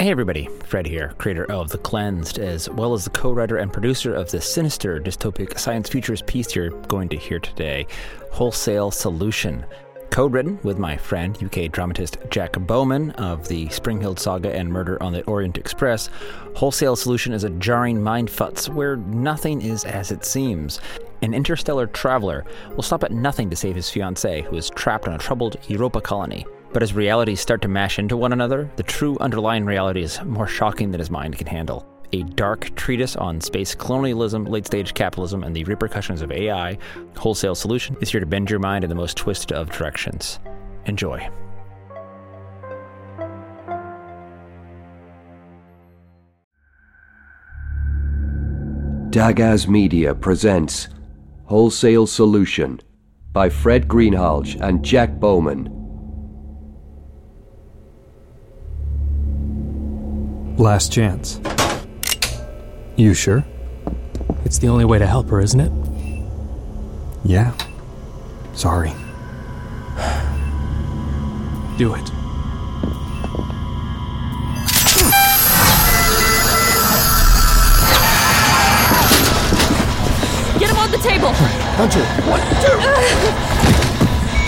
Hey everybody, Fred here, creator of The Cleansed, as well as the co writer and producer of the sinister dystopic science futures piece you're going to hear today, Wholesale Solution. Co written with my friend, UK dramatist Jack Bowman of the Spring-Heeled Saga and Murder on the Orient Express, Wholesale Solution is a jarring mindfutz where nothing is as it seems. An interstellar traveler will stop at nothing to save his fiancée, who is trapped on a troubled Europa colony. But as realities start to mash into one another, the true underlying reality is more shocking than his mind can handle. A dark treatise on space colonialism, late stage capitalism, and the repercussions of AI, Wholesale Solution, is here to bend your mind in the most twisted of directions. Enjoy. Dagaz Media presents Wholesale Solution by Fred Greenhalgh and Jack Bowman. Last chance. You sure? It's the only way to help her, isn't it? Yeah. Sorry. Do it. Get him on the table! Hunter,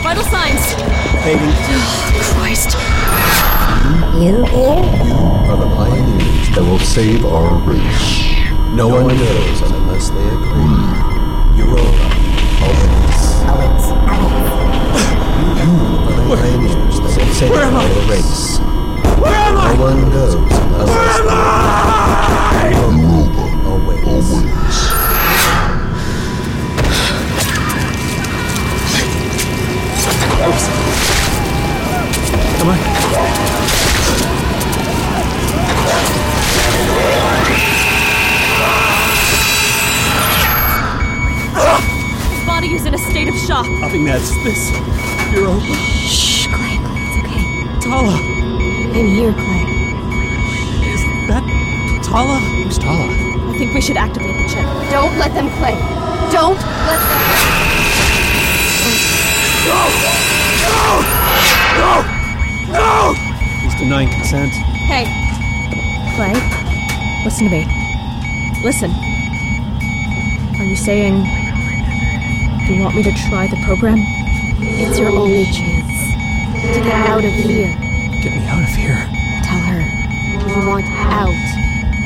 Vital signs! fading. Christ. You here? Are the pioneers that will save our race. No, one knows unless they agree. Europa awaits. Owens, Owens. You are the pioneers that will save our race. Where am I? No one knows unless Where am I? Europa awaits. Am I? His body is in a state of shock. Upping meds. This. Europa. Shh, Clay, Clay, it's okay. Tala. I'm here, Clay. Is that Tala? Who's Tala? I think we should activate the chip. Don't let them, Clay. Don't let them. He's denying consent. Hey. Clay, listen to me. Listen. Are you saying you want me to try the program? It's your only chance to get out of here. Get me out of here. Tell her you want out.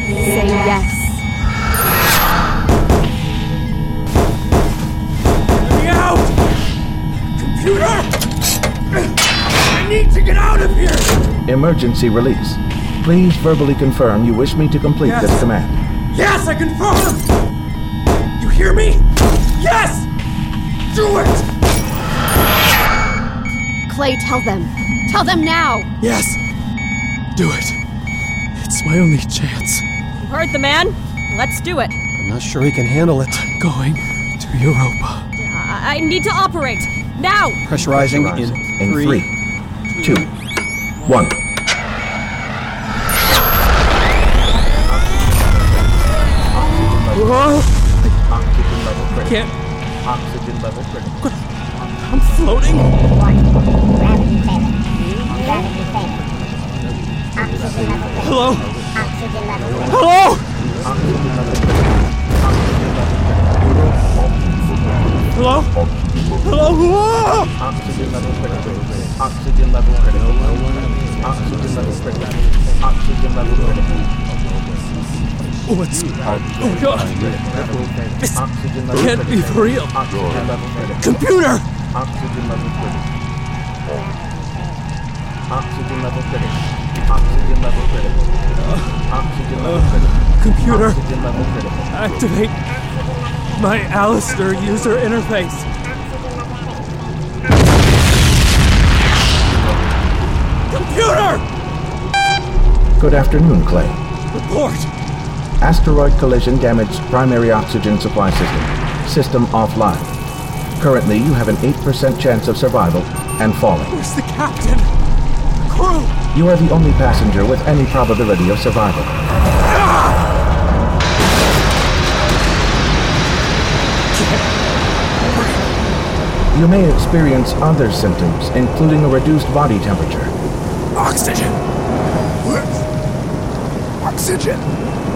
Say yes. Get me out! Computer! I need to get out of here! Emergency release. Please verbally confirm you wish me to complete Yes. this command. Yes, I confirm! You hear me? Yes! Do it! Clay, tell them. Tell them now. Yes! Do it. It's my only chance. You heard the man? Let's do it. I'm not sure he can handle it. Going to Europa. I, I need to operate. Now! Pressurizing Rise. in In three. three, two, one. Whoa! Oxygen level critical. Can't. Oxygen level critical. I'm floating. Gravity failing. Gravity failing. Oxygen level. Hello? Oxygen level. Hello? Oxygen level critical. Oxygen level critical. Hello? Hello? Hello? Oxygen level critical. Oxygen level critical. Oxygen level critical. Oxygen level critical. What's. Oh god. This can't be for real. Oxygen level critical. Computer! Oxygen level critical. Oxygen level critical. Oxygen level critical. Oxygen level critical. Computer! Oxygen level critical. Activate my Alistair user interface. Computer! Good afternoon, Clay. report! Asteroid collision damaged primary oxygen supply system. System offline. Currently, you have an 8% chance of survival and falling. Where's the captain? Crew! You are the only passenger with any probability of survival. Ah! You may experience other symptoms, including a reduced body temperature. Oxygen! Oxygen!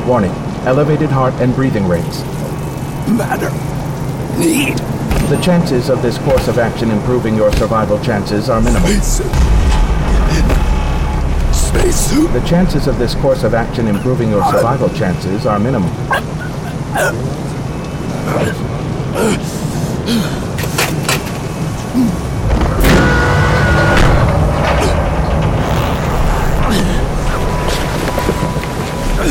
Warning elevated heart and breathing rates. Matter. Need. The chances of this course of action improving your survival chances are minimal. Spacesuit. Spacesuit. The chances of this course of action improving your survival chances are minimal. New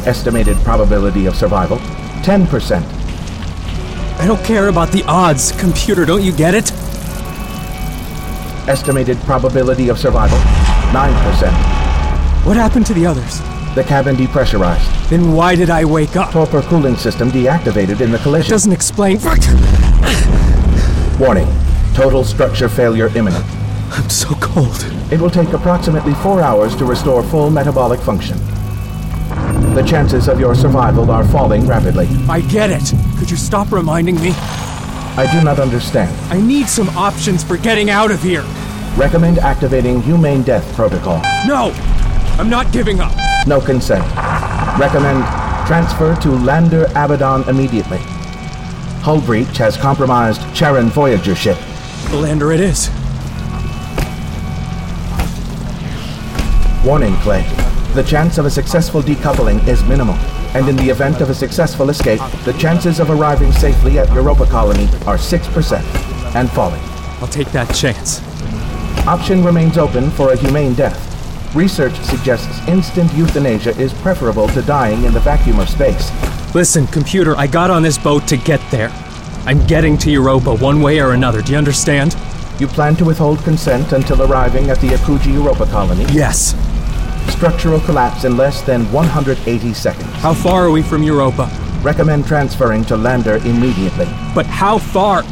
estimated probability of survival 10%. I don't care about the odds. Computer, don't you get it? Estimated probability of survival 9%. What happened to the others? The cabin depressurized. Then why did I wake up? Torpor cooling system deactivated in the collision. Doesn't explain. Warning. Total structure failure imminent. I'm so cold. It will take approximately four hours to restore full metabolic function. The chances of your survival are falling rapidly. I get it. Could you stop reminding me? I do not understand. I need some options for getting out of here. Recommend activating humane death protocol. No! I'm not giving up. No consent. Recommend transfer to Lander Abaddon immediately. Hull breach has compromised Charon Voyager ship. The lander it is. Warning, Clay. The chance of a successful decoupling is minimal, and in the event of a successful escape, the chances of arriving safely at Europa Colony are 6% and falling. I'll take that chance. Option remains open for a humane death. Research suggests instant euthanasia is preferable to dying in the vacuum of space. Listen, computer, I got on this boat to get there. I'm getting to Europa one way or another. Do you understand? You plan to withhold consent until arriving at the Akuji Europa Colony? Yes. Structural collapse in less than 180 seconds. How far are we from Europa? Recommend transferring to Lander immediately. But how far?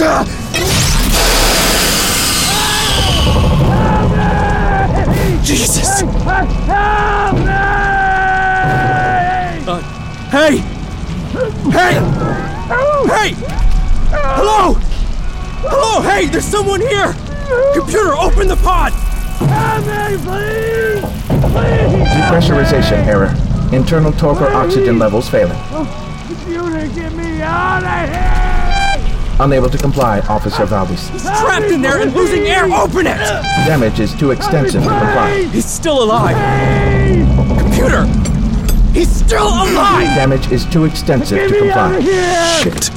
Ah! Jesus! Uh, hey! Hey! Hey! Hello! Hello! Hey! There's someone here! Computer, open the pod! Help me, please! Please! Depressurization error. Internal torpor oxygen levels failing. Computer, get me out of here! Unable to comply, Officer Valdez. Trapped in there and losing air! Open it! Damage is too extensive to comply. He's still alive! Computer! He's still alive! Damage is too extensive to comply. Shit.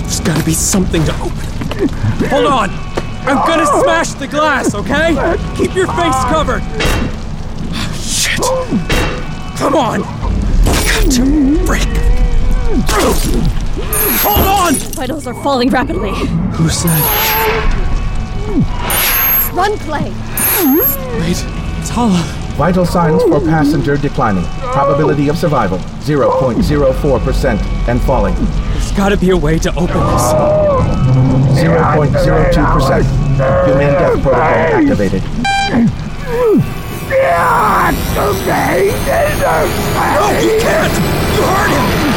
There's gotta be something to open. Hold on! I'm gonna smash the glass, okay? Keep your face covered! Shit! Come on! Got to break through! Hold on! Vitals are falling rapidly. Who said? Run, Clay! Wait, Tala. Vital signs for passenger declining. Probability of survival 0.04% and falling. There's gotta be a way to open this. 0.02%. Humane death protocol activated. Okay, no, you can't! You heard him!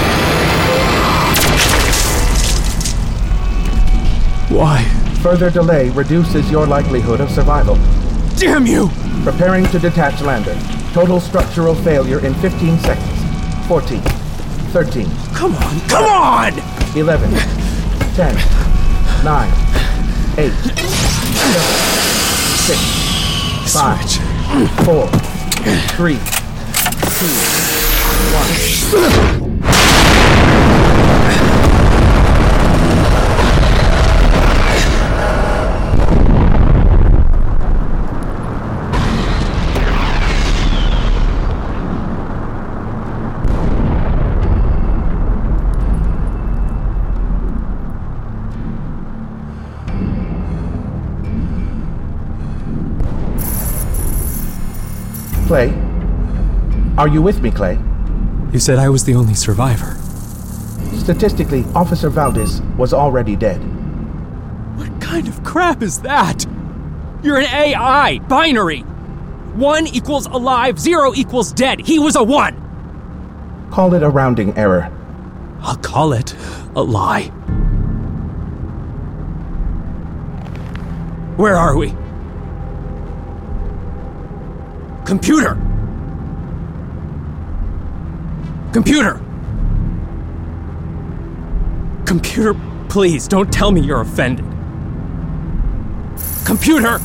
Why? Further delay reduces your likelihood of survival. Damn you! Preparing to detach lander. Total structural failure in 15 seconds. 14. 13. Come on, come on! 11. 10. 9. 8. 7. 6. 5. 4. 3. 2. 1. Are you with me, Clay? You said I was the only survivor. Statistically, Officer Valdez was already dead. What kind of crap is that? You're an AI, binary. One equals alive, zero equals dead. He was a one. Call it a rounding error. I'll call it a lie. Where are we? Computer! Computer! Computer, please don't tell me you're offended. Computer!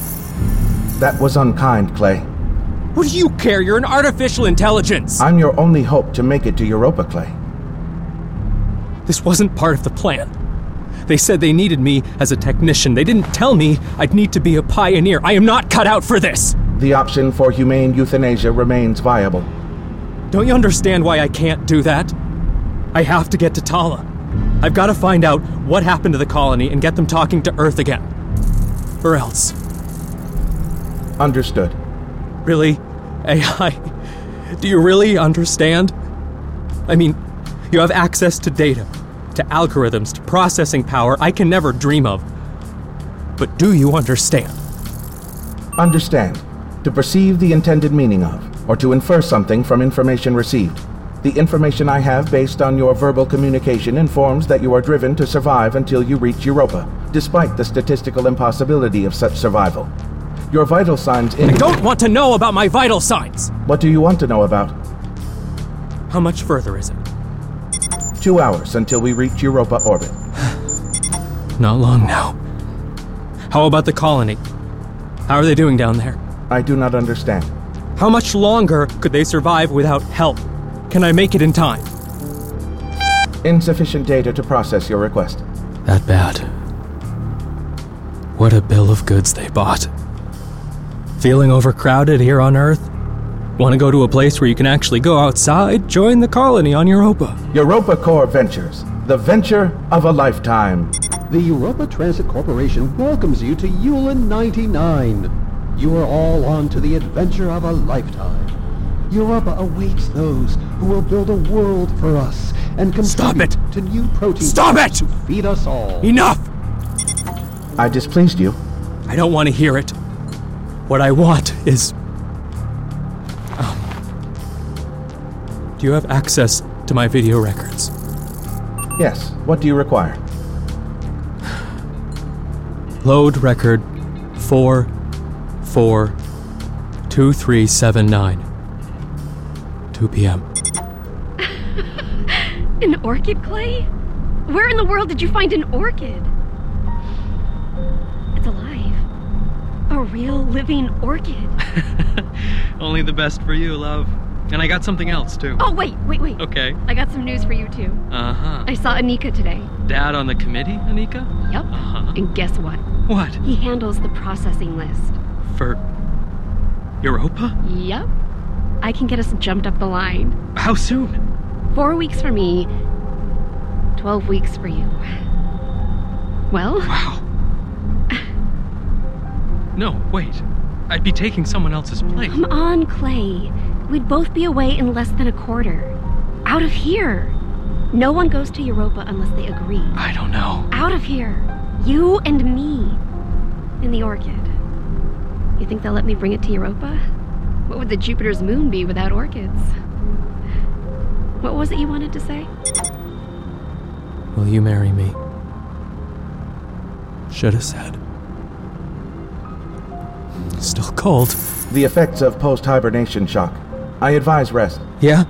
That was unkind, Clay. What do you care? You're an artificial intelligence! I'm your only hope to make it to Europa, Clay. This wasn't part of the plan. They said they needed me as a technician. They didn't tell me I'd need to be a pioneer. I am not cut out for this! The option for humane euthanasia remains viable. Don't you understand why I can't do that? I have to get to Tala. I've got to find out what happened to the colony and get them talking to Earth again. Or else. Understood. Really? AI? Do you really understand? I mean, you have access to data, to algorithms, to processing power I can never dream of. But do you understand? Understand. To perceive the intended meaning of, or to infer something from information received. The information I have based on your verbal communication informs that you are driven to survive until you reach Europa, despite the statistical impossibility of such survival. Your vital signs I don't want to know about my vital signs! What do you want to know about? How much further is it? Two hours until we reach Europa orbit. Not long now. How about the colony? How are they doing down there? I do not understand. How much longer could they survive without help? Can I make it in time? Insufficient data to process your request. That bad. What a bill of goods they bought. Feeling overcrowded here on Earth? Want to go to a place where you can actually go outside? Join the colony on Europa. Europa Core Ventures, the venture of a lifetime. The Europa Transit Corporation welcomes you to Yulin 99. You are all on to the adventure of a lifetime. Europa awaits those who will build a world for us and contribute Stop it! to new protein Stop it! to feed us all. Enough! I displeased you. I don't want to hear it. What I want is. Um, do you have access to my video records? Yes. What do you require? Load record 442379. 2 p.m. An orchid, Clay? Where in the world did you find an orchid? It's alive. A real living orchid. Only the best for you, love. And I got something else, too. Oh, wait, wait, wait. Okay. I got some news for you, too. Uh huh. I saw Anika today. Dad on the committee, Anika? Yep. Uh-huh. And guess what? What? He handles the processing list. For. Europa? Yep. I can get us jumped up the line. How soon? Four weeks for me, 12 weeks for you. Well, Wow. No, wait. I'd be taking someone else's place. come on, Clay. We'd both be away in less than a quarter. Out of here. No one goes to Europa unless they agree. I don't know. Out of here. You and me. In the Orchid. You think they'll let me bring it to Europa? What would the Jupiter's moon be without orchids? What was it you wanted to say? Will you marry me? Should have said. Still cold. The effects of post hibernation shock. I advise rest. Yeah?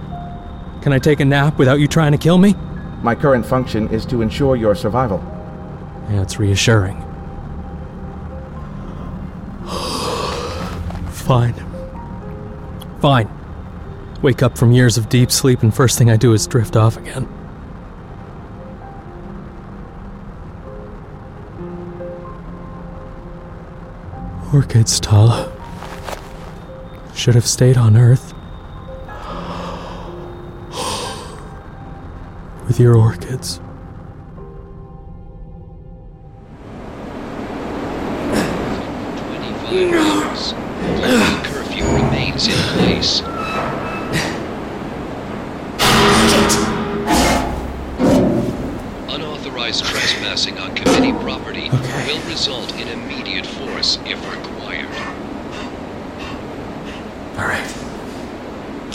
Can I take a nap without you trying to kill me? My current function is to ensure your survival. Yeah, it's reassuring. Fine. Fine. Wake up from years of deep sleep, and first thing I do is drift off again. Orchids, Tala. Should have stayed on Earth. With your orchids.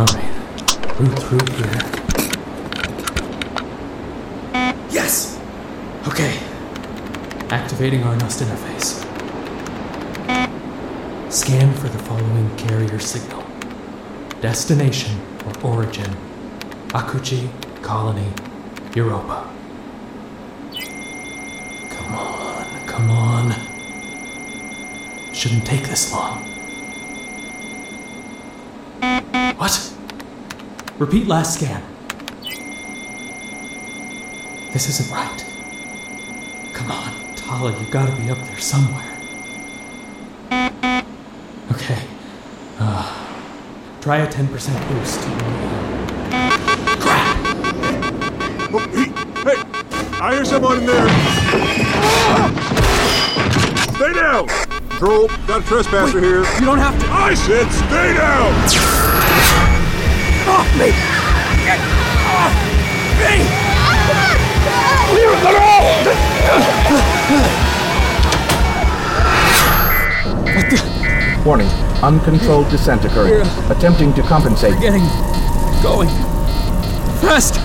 Alright. Root through here. Yes! Okay. Activating our Nust interface. Scan for the following carrier signal. Destination or origin. Akuji, Colony, Europa. Come on, come on. Shouldn't take this long. What? Repeat last scan. This isn't right. Come on, Tala, you gotta be up there somewhere. Okay. Uh, try a 10% boost. Crap! Oh, hey, I hear someone in there. Stay down. Control, got a trespasser here. You don't have to. I said stay down. Off me! Get off me! What the? Warning. Uncontrolled descent occurring. Attempting to compensate. Getting going fast.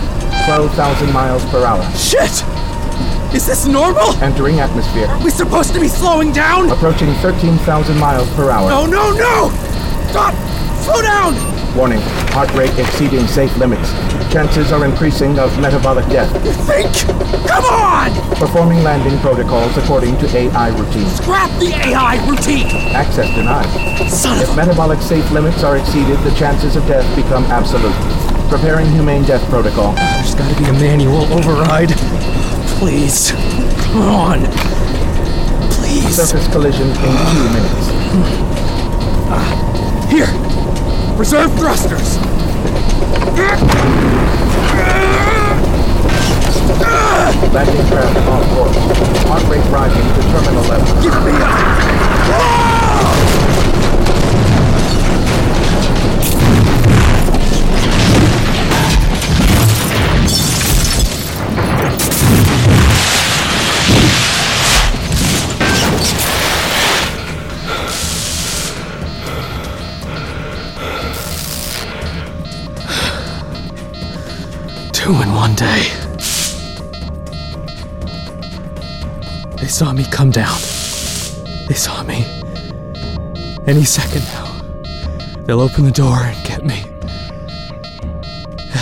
12,000 miles per hour. Shit! Is this normal? Entering atmosphere. Are We supposed to be slowing down? Approaching 13,000 miles per hour. No, no, no! Stop! Slow down! Warning. Heart rate exceeding safe limits. Chances are increasing of metabolic death. You think? Come on! Performing landing protocols according to AI routine. Scrap the AI routine! Access denied. Son if metabolic safe limits are exceeded, the chances of death become absolute. Preparing humane death protocol. There's gotta be a manual override. Please. Come on. Please. Surface collision in two minutes. Uh, here. Reserve thrusters. Landing craft on board. Heart rate rising to terminal level. Give me a... Two in one day. They saw me come down. They saw me. Any second now. They'll open the door and get me.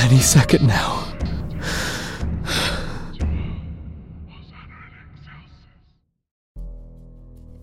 Any second now.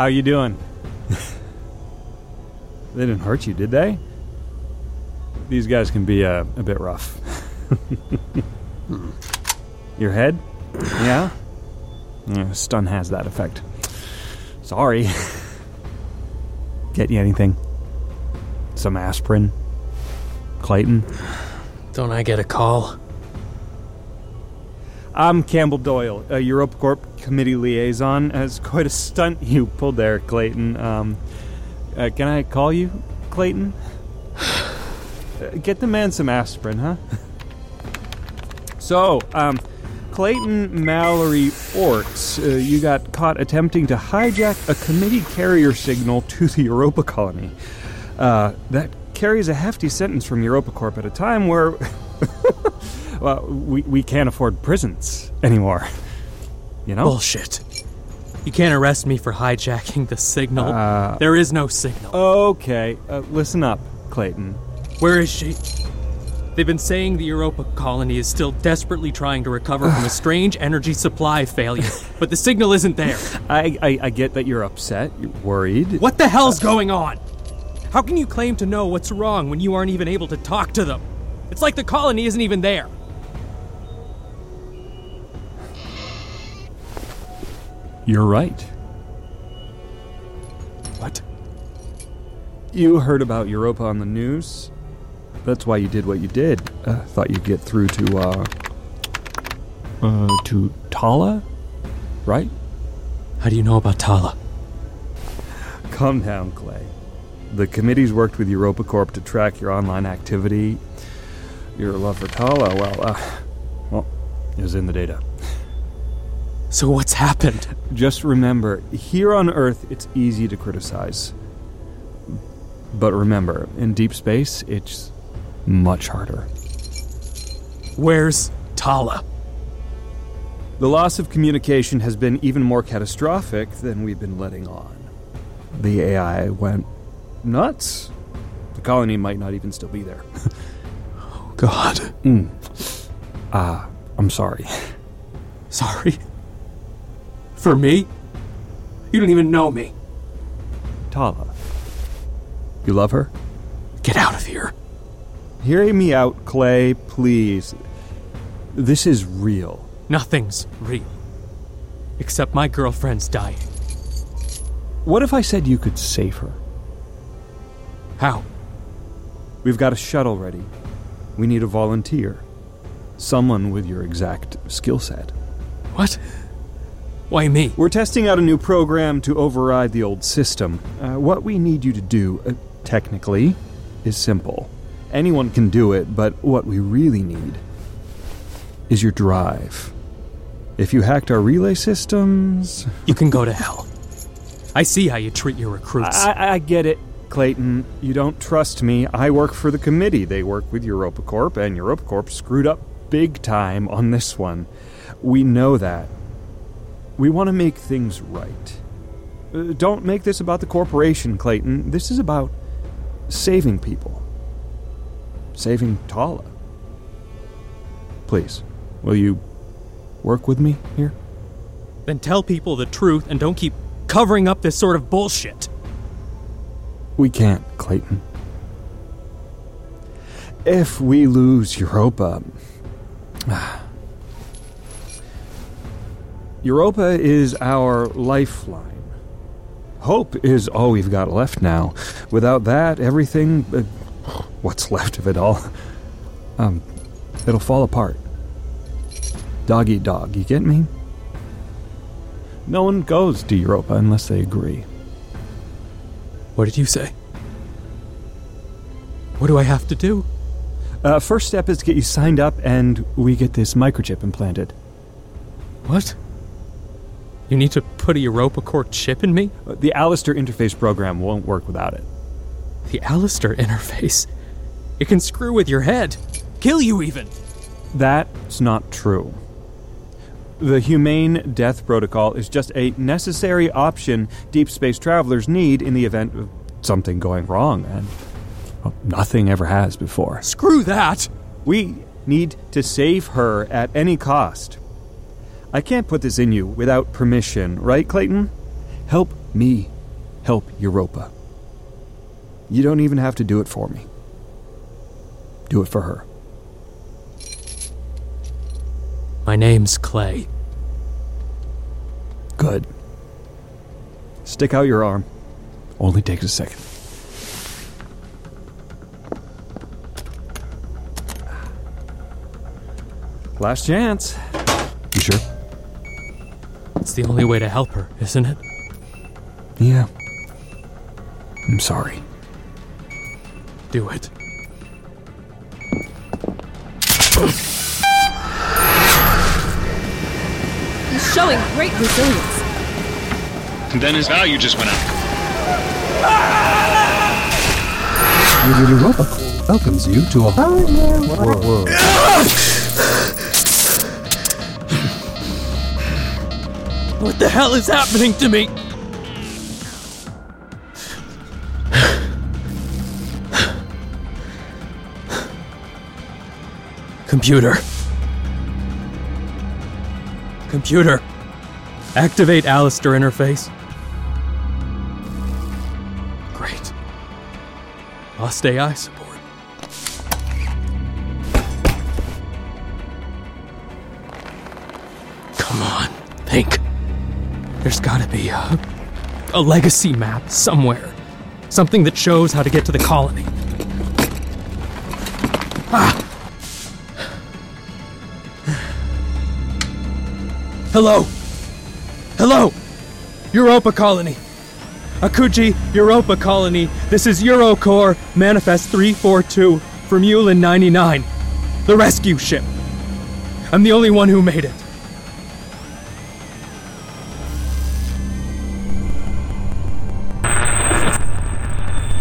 How you doing? they didn't hurt you, did they? These guys can be uh, a bit rough. Your head? Yeah? yeah? Stun has that effect. Sorry. Get you anything? Some aspirin? Clayton? Don't I get a call? I'm Campbell Doyle, a EuropaCorp committee liaison. As quite a stunt you pulled there, Clayton. Um, uh, can I call you Clayton? Get the man some aspirin, huh? so, um, Clayton Mallory Orts, uh, you got caught attempting to hijack a committee carrier signal to the Europa colony. Uh, that carries a hefty sentence from EuropaCorp at a time where well, we, we can't afford prisons anymore. You know? Bullshit. You can't arrest me for hijacking the signal. Uh, there is no signal. Okay, uh, listen up, Clayton. Where is she? They've been saying the Europa colony is still desperately trying to recover from a strange energy supply failure, but the signal isn't there. I, I, I get that you're upset, you're worried. What the hell's going on? How can you claim to know what's wrong when you aren't even able to talk to them? It's like the colony isn't even there. You're right. What? You heard about Europa on the news. That's why you did what you did. Uh, thought you'd get through to, uh. Uh, to Tala? Right? How do you know about Tala? Calm down, Clay. The committee's worked with EuropaCorp to track your online activity. Your love for Tala, well, uh, well, is in the data. So what's happened? Just remember, here on Earth, it's easy to criticize. But remember, in deep space, it's much harder. Where's Tala? The loss of communication has been even more catastrophic than we've been letting on. The AI went nuts. The colony might not even still be there. oh, God. Mm. Ah, I'm sorry. Sorry? For me? You don't even know me. Tala. You love her? Get out of here. Hear me out, Clay, please. This is real. Nothing's real. Except my girlfriend's dying. What if I said you could save her? How? We've got a shuttle ready. We need a volunteer. Someone with your exact skill set. What? Why me? We're testing out a new program to override the old system. Uh, what we need you to do, uh, technically, is simple. Anyone can do it, but what we really need is your drive. If you hacked our relay systems. You can go to hell. I see how you treat your recruits. I, I get it, Clayton. You don't trust me. I work for the committee. They work with EuropaCorp, and EuropaCorp screwed up big time on this one. We know that. We want to make things right. Uh, don't make this about the corporation, Clayton. This is about saving people. Saving Tala. Please, will you work with me here? Then tell people the truth and don't keep covering up this sort of bullshit. We can't, Clayton. If we lose Europa, Europa is our lifeline. Hope is all we've got left now. Without that, everything. Uh, what's left of it all? Um, it'll fall apart. Dog eat dog, you get me? No one goes to Europa unless they agree. What did you say? What do I have to do? Uh, first step is to get you signed up and we get this microchip implanted. What? You need to put a Europa Core chip in me? Uh, The Alistair interface program won't work without it. The Alistair interface? It can screw with your head. Kill you even. That's not true. The humane death protocol is just a necessary option deep space travelers need in the event of something going wrong, and well, nothing ever has before. Screw that! We need to save her at any cost. I can't put this in you without permission, right, Clayton? Help me help Europa. You don't even have to do it for me. Do it for her. My name's Clay. Good. Stick out your arm. Only takes a second. Last chance. You sure? It's the only way to help her, isn't it? Yeah. I'm sorry. Do it. He's showing great resilience. Then his value just went up. Europa welcomes you to a whole new world. What the hell is happening to me? Computer. Computer. Activate Alistair interface. Great. Lost AI There's gotta be a, a legacy map somewhere. Something that shows how to get to the colony. Ah! Hello? Hello? Europa Colony. Akuji, Europa Colony. This is Eurocore Manifest 342 from Yulin 99. The rescue ship. I'm the only one who made it.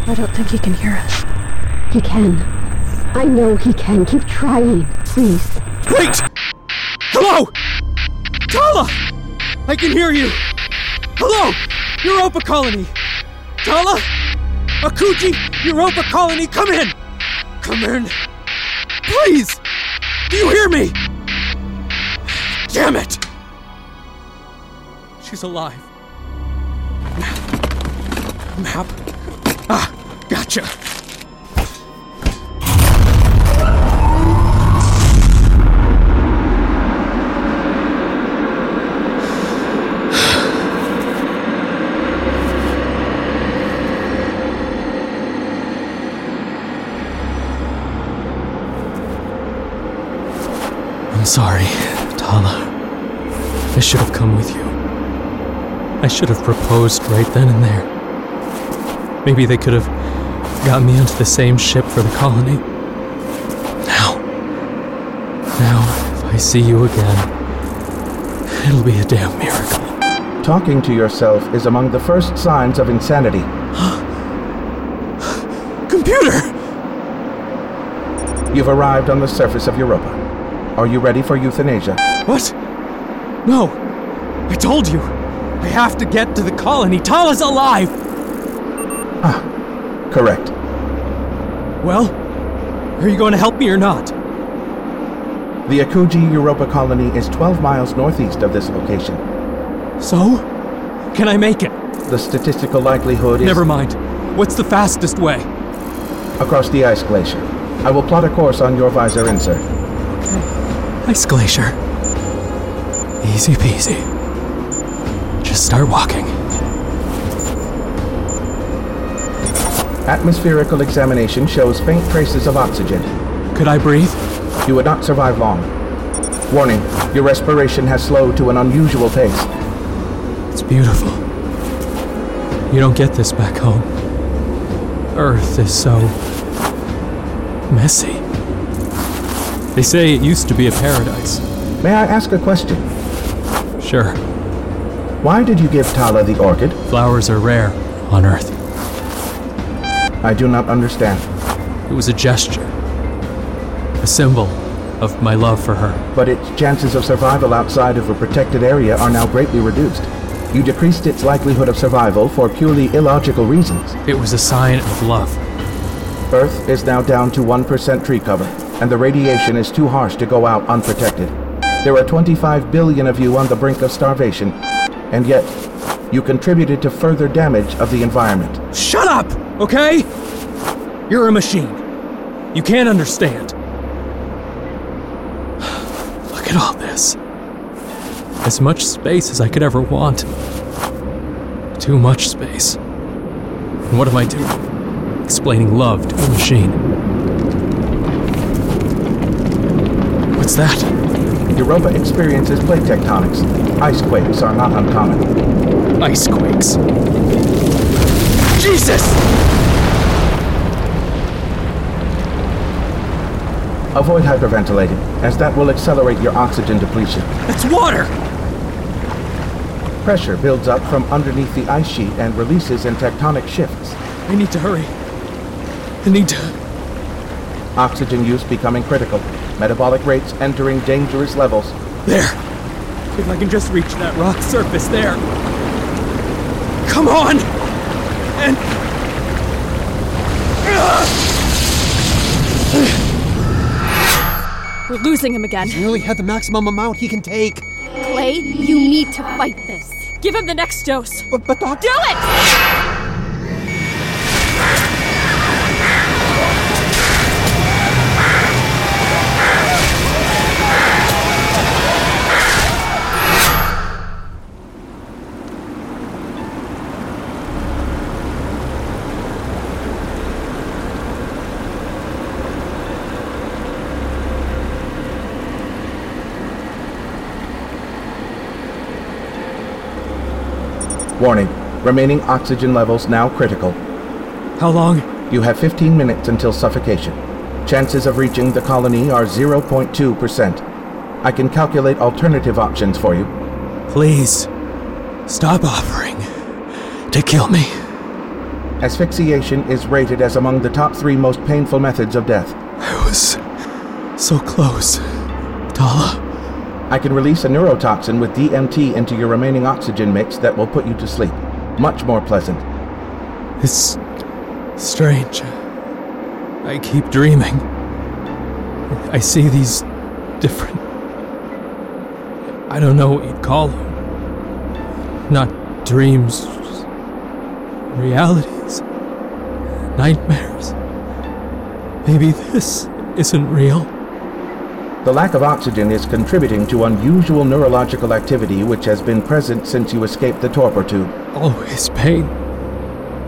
I don't think he can hear us. He can. I know he can. Keep trying, please. Wait! Hello! Tala! I can hear you! Hello! Europa Colony! Tala? Akuji! Europa Colony, come in! Come in! Please! Do you hear me? Damn it! She's alive. Map. Map. Gotcha. I'm sorry, Tala. I should have come with you. I should have proposed right then and there. Maybe they could have got me onto the same ship for the colony. Now, now, if I see you again, it'll be a damn miracle. Talking to yourself is among the first signs of insanity. Computer! You've arrived on the surface of Europa. Are you ready for euthanasia? What? No! I told you! I have to get to the colony. Tala's alive! Ah, correct. Well, are you going to help me or not? The Akuji Europa colony is 12 miles northeast of this location. So? Can I make it? The statistical likelihood is. Never mind. What's the fastest way? Across the ice glacier. I will plot a course on your visor insert. Ice glacier. Easy peasy. just start walking. Atmospherical examination shows faint traces of oxygen. Could I breathe? You would not survive long. Warning, your respiration has slowed to an unusual pace. It's beautiful. You don't get this back home. Earth is so. messy. They say it used to be a paradise. May I ask a question? Sure. Why did you give Tala the orchid? Flowers are rare on Earth. I do not understand. It was a gesture, a symbol of my love for her. But its chances of survival outside of a protected area are now greatly reduced. You decreased its likelihood of survival for purely illogical reasons. It was a sign of love. Earth is now down to 1% tree cover, and the radiation is too harsh to go out unprotected. There are 25 billion of you on the brink of starvation, and yet, you contributed to further damage of the environment. Shut up, okay? You're a machine. You can't understand. Look at all this. As much space as I could ever want. Too much space. And what am I doing? Explaining love to a machine. What's that? Europa experiences plate tectonics. Ice quakes are not uncommon. Ice quakes? Jesus! Avoid hyperventilating, as that will accelerate your oxygen depletion. It's water! Pressure builds up from underneath the ice sheet and releases in tectonic shifts. I need to hurry. I need to. Oxygen use becoming critical. Metabolic rates entering dangerous levels. There! If I can just reach that rock surface there. Come on! And. We're losing him again. He's nearly had the maximum amount he can take. Clay, you need to fight this. Give him the next dose. But, but Doctor. Do it! Warning, remaining oxygen levels now critical. How long? You have 15 minutes until suffocation. Chances of reaching the colony are 0.2%. I can calculate alternative options for you. Please, stop offering to kill me. Asphyxiation is rated as among the top three most painful methods of death. I was so close. Tala. I can release a neurotoxin with DMT into your remaining oxygen mix that will put you to sleep. Much more pleasant. It's strange. I keep dreaming. I see these different. I don't know what you'd call them. Not dreams, realities, nightmares. Maybe this isn't real. The lack of oxygen is contributing to unusual neurological activity which has been present since you escaped the torpor tube. Always pain.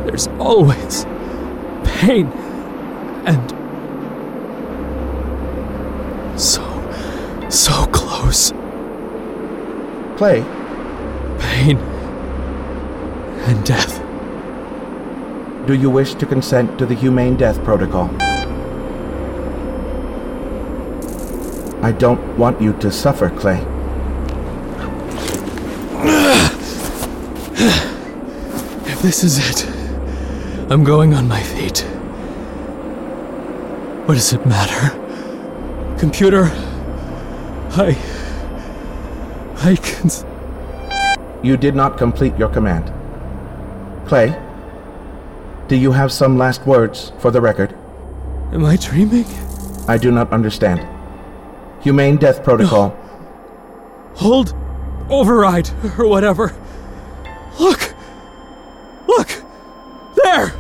There's always pain. And. So. so close. Clay, Pain. And death. do you wish to consent to the humane death protocol? I don't want you to suffer, Clay. If this is it, I'm going on my feet. What does it matter? Computer, I. I can. You did not complete your command. Clay, do you have some last words for the record? Am I dreaming? I do not understand. Humane death protocol. Hold. Override, or whatever. Look! Look! There!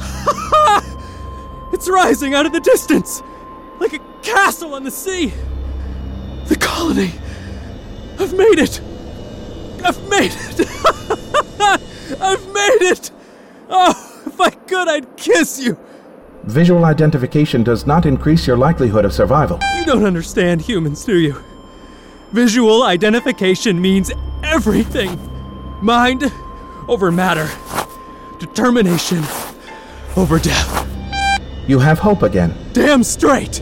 it's rising out of the distance! Like a castle on the sea! The colony! I've made it! I've made it! I've made it! Oh, if I could, I'd kiss you! Visual identification does not increase your likelihood of survival. You don't understand humans, do you? Visual identification means everything mind over matter, determination over death. You have hope again. Damn straight!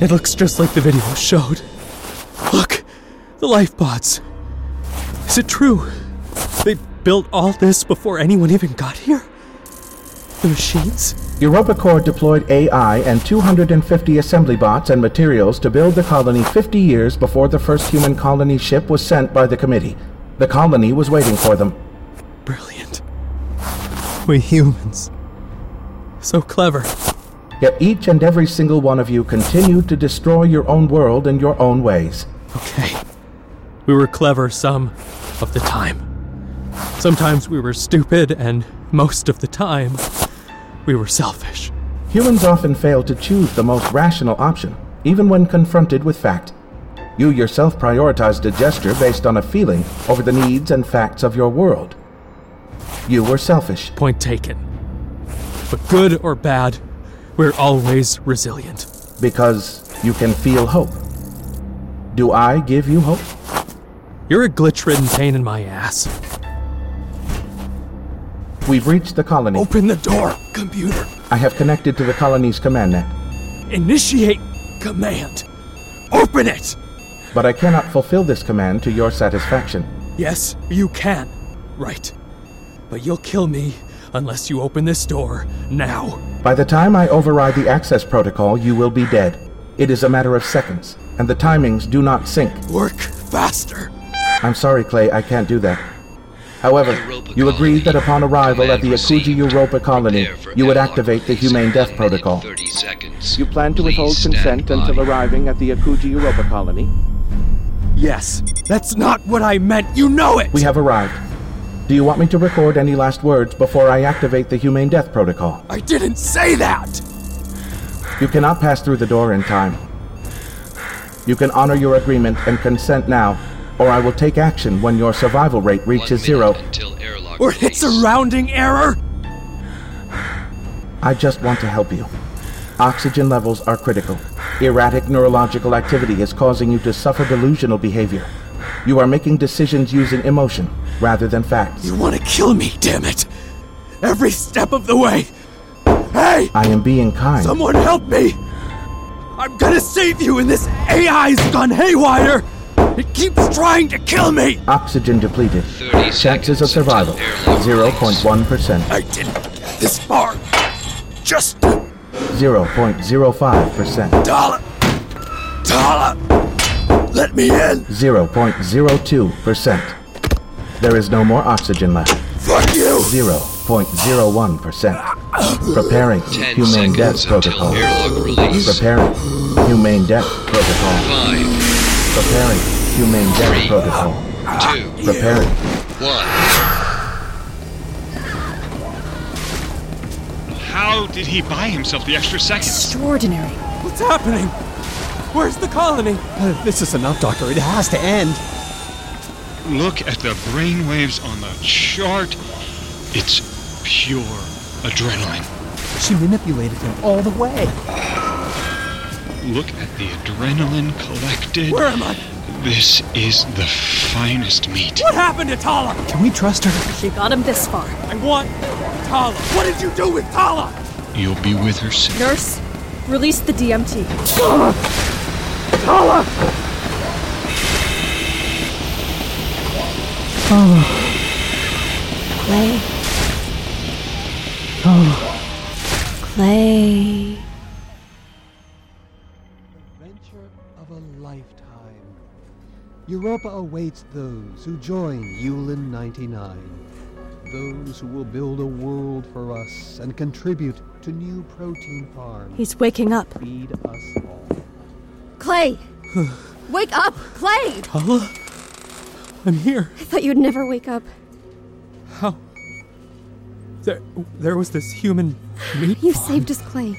It looks just like the video showed. Look, the life pods. Is it true? They built all this before anyone even got here? The machines? Europa Corps deployed AI and 250 assembly bots and materials to build the colony 50 years before the first human colony ship was sent by the committee. The colony was waiting for them. Brilliant. We humans. So clever. Yet each and every single one of you continued to destroy your own world in your own ways. Okay. We were clever some of the time. Sometimes we were stupid, and most of the time, we were selfish. Humans often fail to choose the most rational option, even when confronted with fact. You yourself prioritized a gesture based on a feeling over the needs and facts of your world. You were selfish. Point taken. But good or bad, we're always resilient. Because you can feel hope. Do I give you hope? You're a glitch ridden pain in my ass. We've reached the colony. Open the door, computer. I have connected to the colony's command net. Initiate command. Open it! But I cannot fulfill this command to your satisfaction. Yes, you can. Right. But you'll kill me unless you open this door now. By the time I override the access protocol, you will be dead. It is a matter of seconds, and the timings do not sync. Work faster. I'm sorry, Clay, I can't do that. However, you agreed that upon arrival at the Akuji Europa colony, you would activate the Humane Death Protocol. You plan to withhold consent until arriving at the Akuji Europa colony? Yes. That's not what I meant. You know it! We have arrived. Do you want me to record any last words before I activate the Humane Death Protocol? I didn't say that! You cannot pass through the door in time. You can honor your agreement and consent now, or I will take action when your survival rate reaches zero. Or hits a rounding error? I just want to help you. Oxygen levels are critical. Erratic neurological activity is causing you to suffer delusional behavior. You are making decisions using emotion rather than facts. You want to kill me, damn it! Every step of the way! Hey! I am being kind. Someone help me! I'm gonna save you and this AI's gone haywire! It keeps trying to kill me! Oxygen depleted. Chances of survival 0.1%. I didn't get this far. Just 0.05%. Tala! Tala! Let me in! 0.02%. There is no more oxygen left. Fuck you! 0.01%. Preparing humane death protocol. Preparing humane death protocol. Preparing humane death protocol. Preparing. How did he buy himself the extra seconds? Extraordinary. What's happening? Where's the colony? Uh, this is enough, Doctor. It has to end. Look at the brainwaves on the chart. It's pure adrenaline. She manipulated him all the way. Look at the adrenaline collected. Where am I? This is the finest meat. What happened to Tala? Can we trust her? She got him this far. I want Tala. What did you do with Tala? You'll be with her soon. Nurse, release the DMT. Tala! Tala! Oh. Clay. Oh. Clay. Europa awaits those who join Yulin 99. Those who will build a world for us and contribute to new protein farms. He's waking up. Feed us all. Clay! wake up! Clay! Tala? I'm here. I thought you'd never wake up. How? There, there was this human meat. You farm. saved us, Clay.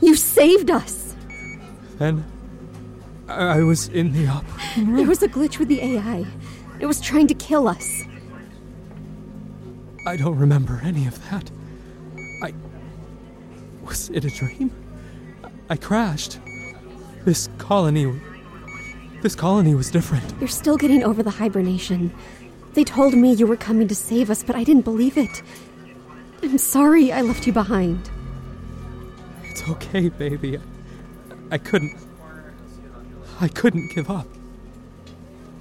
You saved us. Then I, I was in the operating room. There was a glitch with the AI. It was trying to kill us. I don't remember any of that. I. Was it a dream? I crashed. This colony. This colony was different. You're still getting over the hibernation. They told me you were coming to save us, but I didn't believe it. I'm sorry I left you behind. It's okay, baby. I couldn't. I couldn't give up.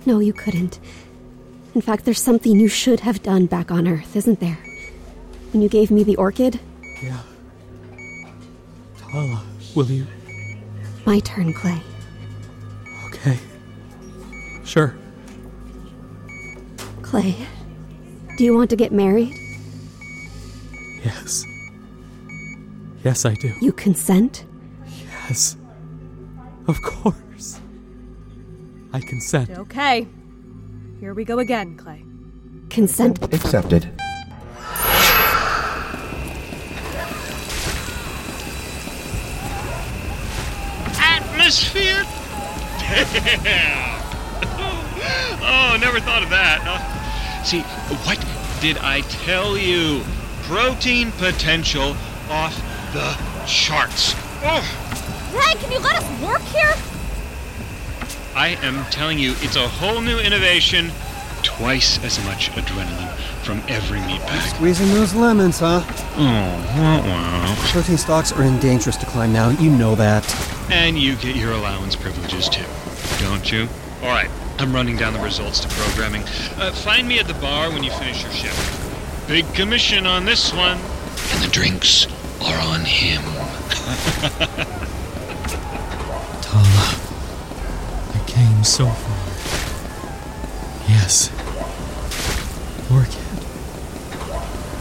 No, you couldn't. In fact, there's something you should have done back on Earth, isn't there? When you gave me the orchid? Yeah. Tala, will you? My turn, Clay. Okay. Sure. Clay, do you want to get married? Yes. Yes, I do. You consent? Yes. Of course. I consent. Okay. Here we go again, Clay. Consent accepted. Atmosphere? Damn! oh, never thought of that. Uh, see, what did I tell you? Protein potential off the charts. Oh, Hey, can you let us work here? I am telling you, it's a whole new innovation. Twice as much adrenaline from every meat pack. Squeezing those lemons, huh? Oh, wow, wow. Protein stocks are in dangerous decline now. You know that. And you get your allowance privileges too, don't you? All right, I'm running down the results to programming. Uh, find me at the bar when you finish your shift. Big commission on this one. And the drinks are on him. I so far. Yes. Orchid.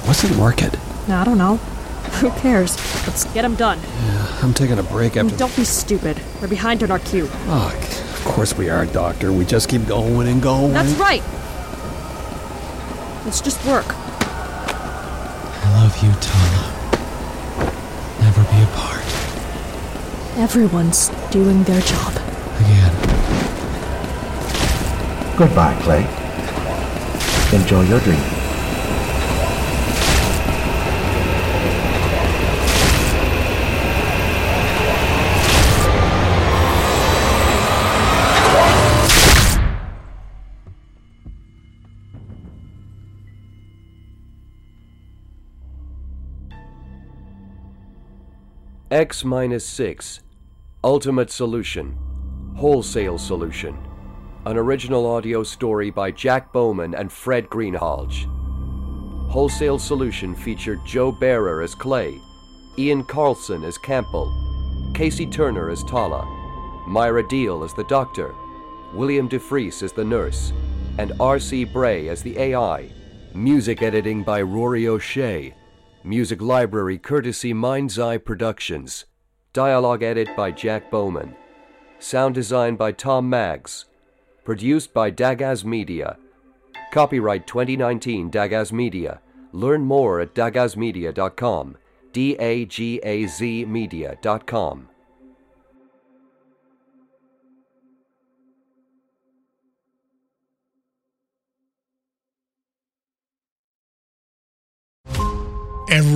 What's an orchid? I don't know. Who cares? Let's get him done. Yeah, I'm taking a break after. Don't be stupid. We're behind on our cue. Oh, of course we are, Doctor. We just keep going and going. That's right. Let's just work. I love you, Tala. Never be apart. Everyone's doing their job. Goodbye, Clay. Enjoy your dream. X minus 6 Ultimate Solution Wholesale Solution An original audio story by Jack Bowman and Fred Greenhalgh. Wholesale Solution featured Joe Bearor as Clay, Ian Carlsen as Campbell, Casey Turner as Tala, Myra Diehl as the Doctor, William Dufris as the Nurse, and R.C. Bray as the AI. Music editing by Rory O'Shea. Music library courtesy Mind's Eye Productions. Dialogue edit by Jack Bowman. Sound design by Tom Maggs. Produced by Dagaz Media. Copyright 2019 Dagaz Media. Learn more at dagazmedia.com. D A G A Z media.com.